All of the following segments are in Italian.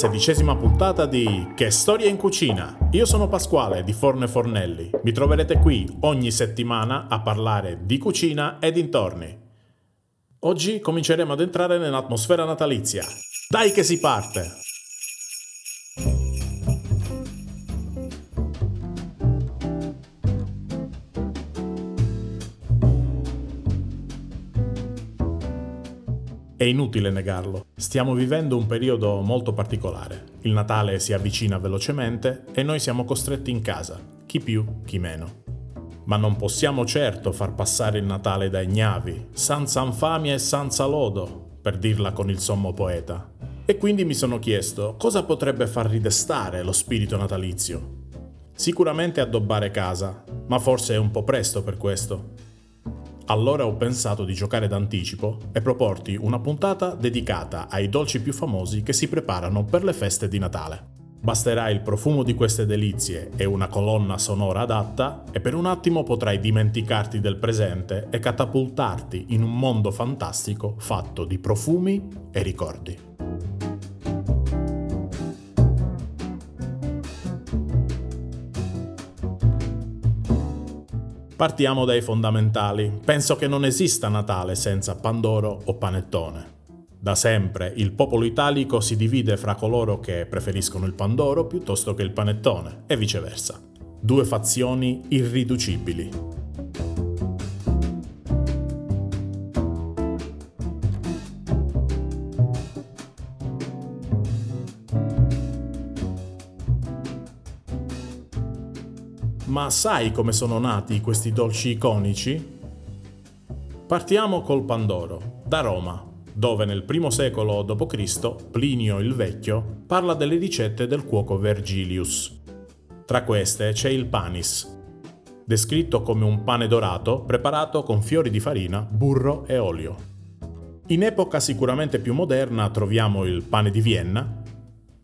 sedicesima puntata di Che storia in cucina! Io sono Pasquale di Forne Fornelli. Mi troverete qui ogni settimana a parlare di cucina e dintorni. Oggi cominceremo ad entrare nell'atmosfera natalizia. Dai che si parte! Inutile negarlo, stiamo vivendo un periodo molto particolare. Il Natale si avvicina velocemente e noi siamo costretti in casa, chi più, chi meno. Ma non possiamo certo far passare il Natale dai gnavi, senza infamia e senza lodo, per dirla con il sommo poeta. E quindi mi sono chiesto cosa potrebbe far ridestare lo spirito natalizio. Sicuramente addobbare casa, ma forse è un po' presto per questo. Allora ho pensato di giocare d'anticipo e proporti una puntata dedicata ai dolci più famosi che si preparano per le feste di Natale. Basterà il profumo di queste delizie e una colonna sonora adatta e per un attimo potrai dimenticarti del presente e catapultarti in un mondo fantastico fatto di profumi e ricordi. Partiamo dai fondamentali. Penso che non esista Natale senza Pandoro o Panettone. Da sempre il popolo italico si divide fra coloro che preferiscono il Pandoro piuttosto che il Panettone e viceversa. Due fazioni irriducibili. Ma sai come sono nati questi dolci iconici? Partiamo col Pandoro, da Roma, dove nel I secolo d.C. Plinio il Vecchio parla delle ricette del cuoco Vergilius. Tra queste c'è il panis, descritto come un pane dorato preparato con fiori di farina, burro e olio. In epoca sicuramente più moderna troviamo il pane di Vienna,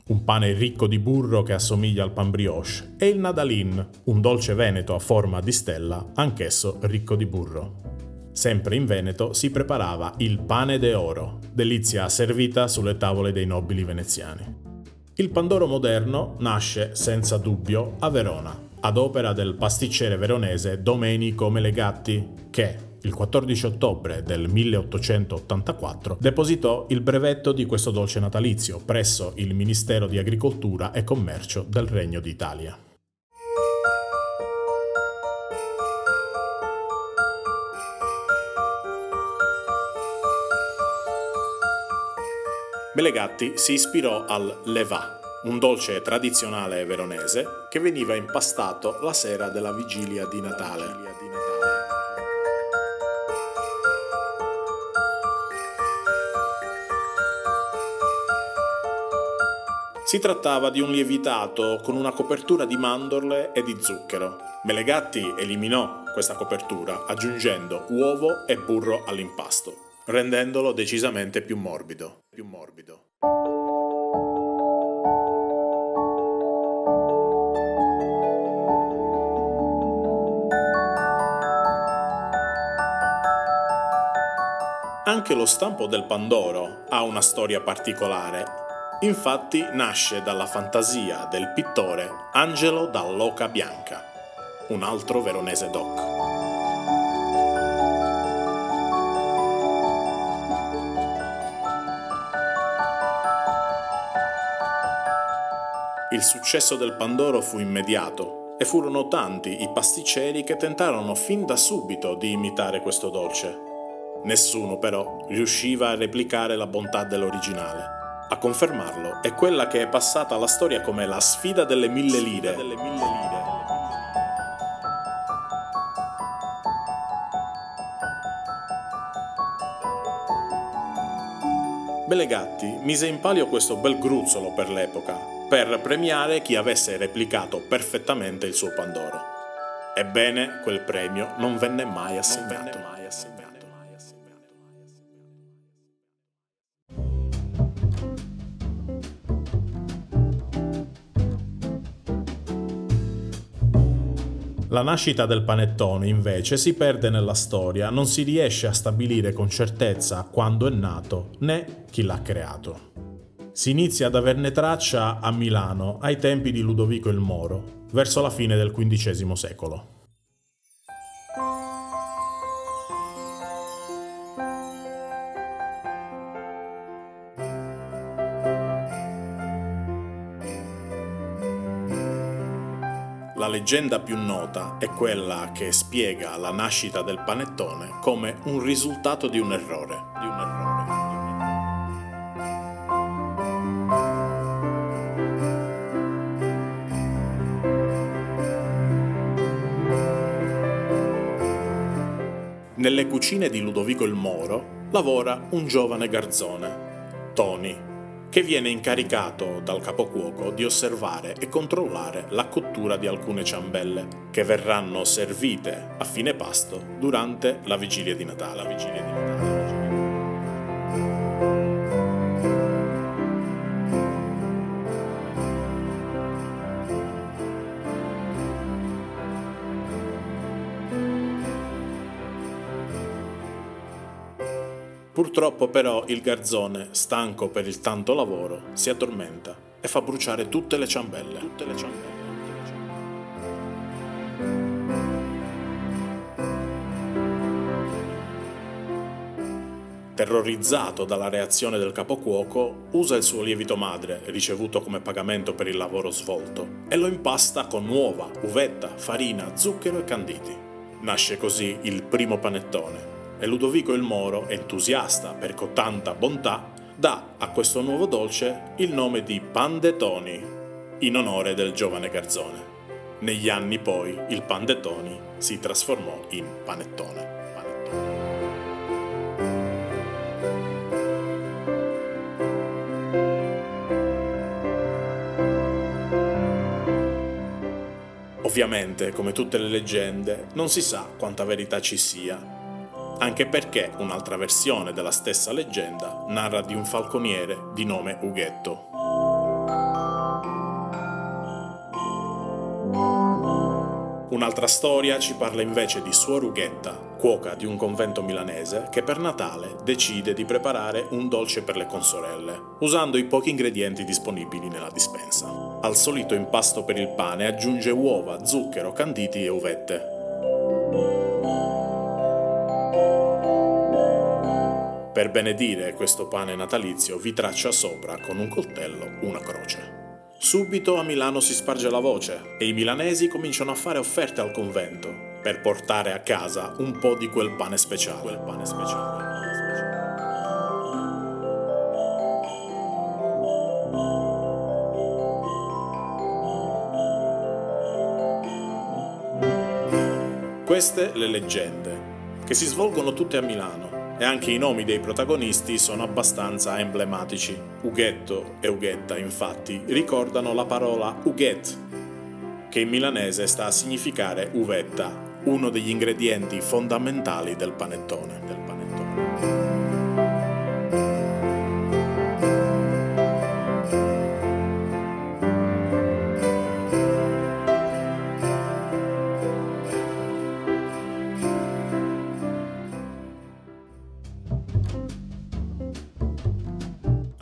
un pane ricco di burro che assomiglia al pan brioche, e il nadalin, un dolce veneto a forma di stella, anch'esso ricco di burro. Sempre in Veneto si preparava il pane de oro, delizia servita sulle tavole dei nobili veneziani. Il pandoro moderno nasce senza dubbio a Verona, ad opera del pasticcere veronese Domenico Melegatti, che, il 14 ottobre del 1884 depositò il brevetto di questo dolce natalizio presso il Ministero di Agricoltura e Commercio del Regno d'Italia. Melegatti si ispirò al levà, un dolce tradizionale veronese che veniva impastato la sera della vigilia di Natale. Si trattava di un lievitato con una copertura di mandorle e di zucchero. Melegatti eliminò questa copertura aggiungendo uovo e burro all'impasto, rendendolo decisamente più morbido. Più morbido. Anche lo stampo del Pandoro ha una storia particolare Infatti nasce dalla fantasia del pittore Angelo Dall'Oca Bianca, un altro veronese doc. Il successo del Pandoro fu immediato e furono tanti i pasticceri che tentarono fin da subito di imitare questo dolce. Nessuno però riusciva a replicare la bontà dell'originale. A confermarlo è quella che è passata alla storia come la sfida delle mille lire. Delle mille lire. Belegatti mise in palio questo bel gruzzolo per l'epoca, per premiare chi avesse replicato perfettamente il suo Pandoro. Ebbene, quel premio non venne mai assegnato. La nascita del panettone invece si perde nella storia, non si riesce a stabilire con certezza quando è nato né chi l'ha creato. Si inizia ad averne traccia a Milano ai tempi di Ludovico il Moro, verso la fine del XV secolo. La leggenda più nota è quella che spiega la nascita del panettone come un risultato di un errore. Di un errore. Nelle cucine di Ludovico il Moro lavora un giovane garzone, Tony, che viene incaricato dal capocuoco di osservare e controllare la cottura di alcune ciambelle che verranno servite a fine pasto durante la vigilia di Natale. La vigilia di Natale. Purtroppo però il garzone, stanco per il tanto lavoro, si addormenta e fa bruciare tutte le ciambelle. Tutte le ciambelle. Terrorizzato dalla reazione del capocuoco, usa il suo lievito madre, ricevuto come pagamento per il lavoro svolto, e lo impasta con uova, uvetta, farina, zucchero e canditi. Nasce così il primo panettone, e Ludovico il Moro, entusiasta per cotanta bontà, dà a questo nuovo dolce il nome di pan de Toni, in onore del giovane garzone. Negli anni poi il pan de Toni si trasformò in panettone. Ovviamente, come tutte le leggende, non si sa quanta verità ci sia anche perché un'altra versione della stessa leggenda narra di un falconiere di nome Ughetto. Un'altra storia ci parla invece di Suor Ughetta, cuoca di un convento milanese, che per Natale decide di preparare un dolce per le consorelle, usando i pochi ingredienti disponibili nella dispensa. Al solito impasto per il pane aggiunge uova, zucchero, canditi e uvette. Per benedire questo pane natalizio vi traccia sopra con un coltello una croce. Subito a Milano si sparge la voce e i milanesi cominciano a fare offerte al convento per portare a casa un po' di quel pane speciale. Quel pane speciale. Queste le leggende, che si svolgono tutte a Milano e anche i nomi dei protagonisti sono abbastanza emblematici. Ughetto e Ughetta, infatti, ricordano la parola Ughet, che in milanese sta a significare uvetta, uno degli ingredienti fondamentali del panettone.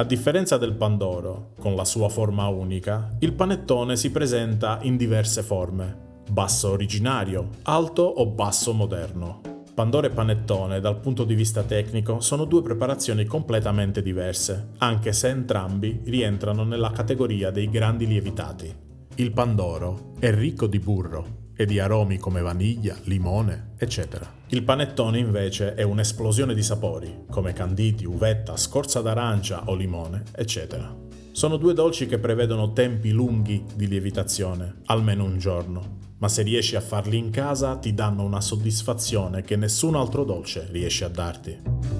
A differenza del Pandoro, con la sua forma unica, il panettone si presenta in diverse forme. Basso originario, alto o basso moderno. Pandoro e panettone, dal punto di vista tecnico, sono due preparazioni completamente diverse, anche se entrambi rientrano nella categoria dei grandi lievitati. Il Pandoro è ricco di burro, e di aromi come vaniglia, limone, eccetera. Il panettone invece è un'esplosione di sapori, come canditi, uvetta, scorza d'arancia o limone, eccetera. Sono due dolci che prevedono tempi lunghi di lievitazione, almeno un giorno, ma se riesci a farli in casa ti danno una soddisfazione che nessun altro dolce riesce a darti.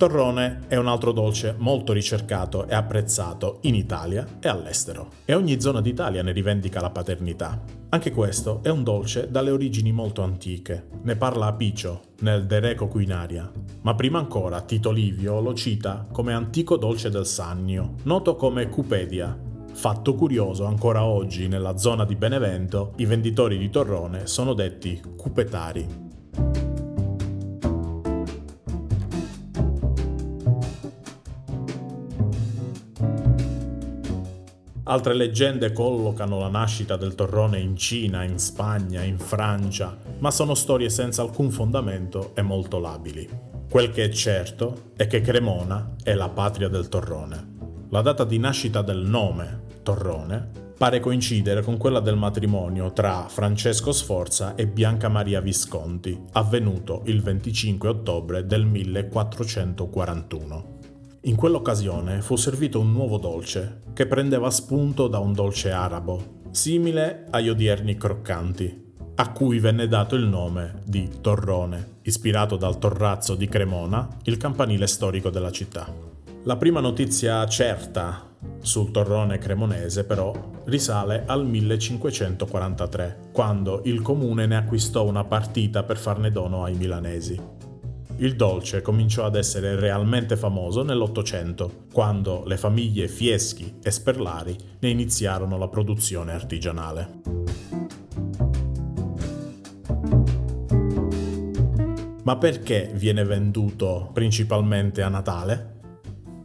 Torrone è un altro dolce molto ricercato e apprezzato in Italia e all'estero, e ogni zona d'Italia ne rivendica la paternità. Anche questo è un dolce dalle origini molto antiche, ne parla Apiccio nel De Reco Quinaria, ma prima ancora Tito Livio lo cita come antico dolce del Sannio, noto come Cupedia, Fatto curioso, ancora oggi nella zona di Benevento i venditori di torrone sono detti cupetari. Altre leggende collocano la nascita del torrone in Cina, in Spagna, in Francia, ma sono storie senza alcun fondamento e molto labili. Quel che è certo è che Cremona è la patria del torrone. La data di nascita del nome, Torrone, pare coincidere con quella del matrimonio tra Francesco Sforza e Bianca Maria Visconti, avvenuto il 25 ottobre del 1441. In quell'occasione fu servito un nuovo dolce che prendeva spunto da un dolce arabo, simile agli odierni croccanti, a cui venne dato il nome di torrone, ispirato dal torrazzo di Cremona, il campanile storico della città. La prima notizia certa sul torrone cremonese però risale al 1543, quando il comune ne acquistò una partita per farne dono ai milanesi. Il dolce cominciò ad essere realmente famoso nell'Ottocento, quando le famiglie Fieschi e Sperlari ne iniziarono la produzione artigianale. Ma perché viene venduto principalmente a Natale?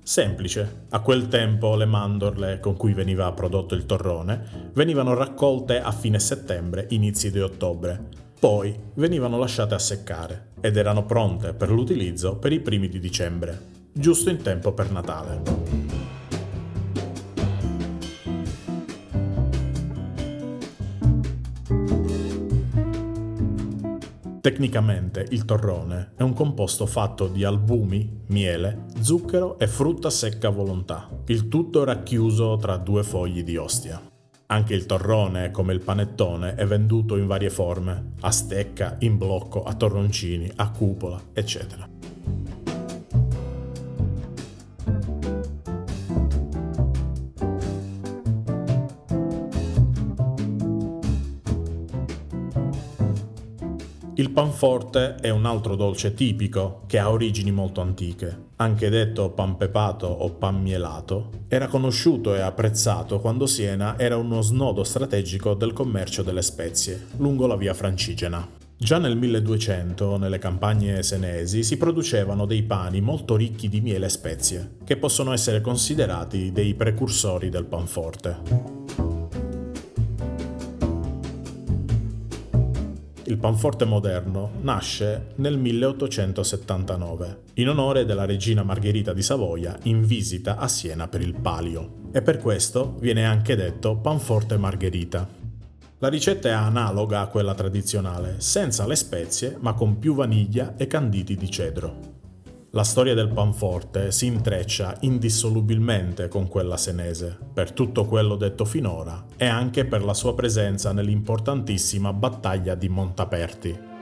Semplice, a quel tempo le mandorle con cui veniva prodotto il torrone venivano raccolte a fine settembre, inizi di ottobre poi venivano lasciate a seccare ed erano pronte per l'utilizzo per i primi di dicembre, giusto in tempo per Natale. Tecnicamente il torrone è un composto fatto di albumi, miele, zucchero e frutta secca a volontà, il tutto racchiuso tra due fogli di ostia. Anche il torrone, come il panettone, è venduto in varie forme, a stecca, in blocco, a torroncini, a cupola, eccetera. Il panforte è un altro dolce tipico che ha origini molto antiche. Anche detto pan pepato o pan mielato, era conosciuto e apprezzato quando Siena era uno snodo strategico del commercio delle spezie, lungo la via Francigena. Già nel 1200, nelle campagne senesi, si producevano dei pani molto ricchi di miele e spezie, che possono essere considerati dei precursori del panforte. Il panforte moderno nasce nel 1879, in onore della regina Margherita di Savoia in visita a Siena per il Palio, e per questo viene anche detto panforte Margherita. La ricetta è analoga a quella tradizionale, senza le spezie ma con più vaniglia e canditi di cedro. La storia del panforte si intreccia indissolubilmente con quella senese, per tutto quello detto finora e anche per la sua presenza nell'importantissima battaglia di Montaperti.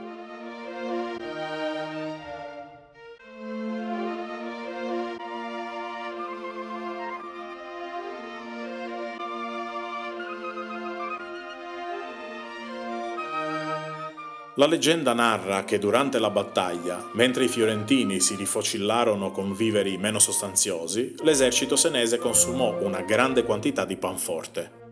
La leggenda narra che durante la battaglia, mentre i fiorentini si rifocillarono con viveri meno sostanziosi, l'esercito senese consumò una grande quantità di panforte.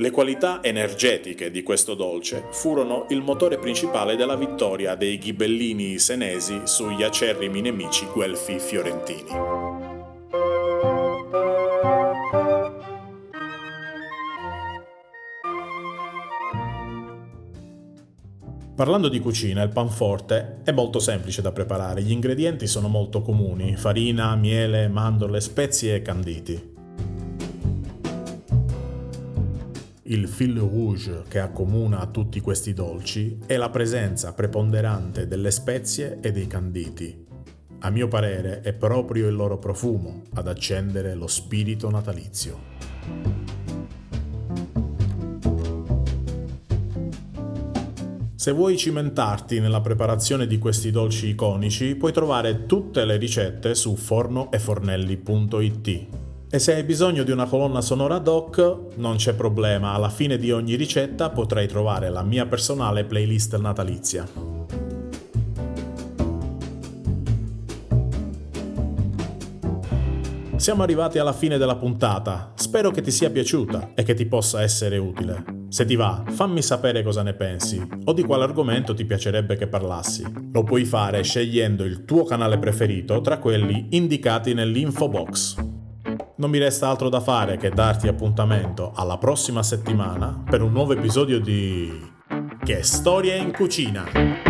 Le qualità energetiche di questo dolce furono il motore principale della vittoria dei ghibellini senesi sugli acerrimi nemici guelfi fiorentini. Parlando di cucina, il panforte è molto semplice da preparare, gli ingredienti sono molto comuni, farina, miele, mandorle, spezie e canditi. Il fil rouge che accomuna tutti questi dolci è la presenza preponderante delle spezie e dei canditi. A mio parere è proprio il loro profumo ad accendere lo spirito natalizio. Se vuoi cimentarti nella preparazione di questi dolci iconici, puoi trovare tutte le ricette su fornoefornelli.it. E se hai bisogno di una colonna sonora ad hoc, non c'è problema, alla fine di ogni ricetta potrai trovare la mia personale playlist natalizia. Siamo arrivati alla fine della puntata, spero che ti sia piaciuta e che ti possa essere utile. Se ti va, fammi sapere cosa ne pensi o di quale argomento ti piacerebbe che parlassi. Lo puoi fare scegliendo il tuo canale preferito tra quelli indicati nell'info box non mi resta altro da fare che darti appuntamento alla prossima settimana per un nuovo episodio di Che storia in cucina!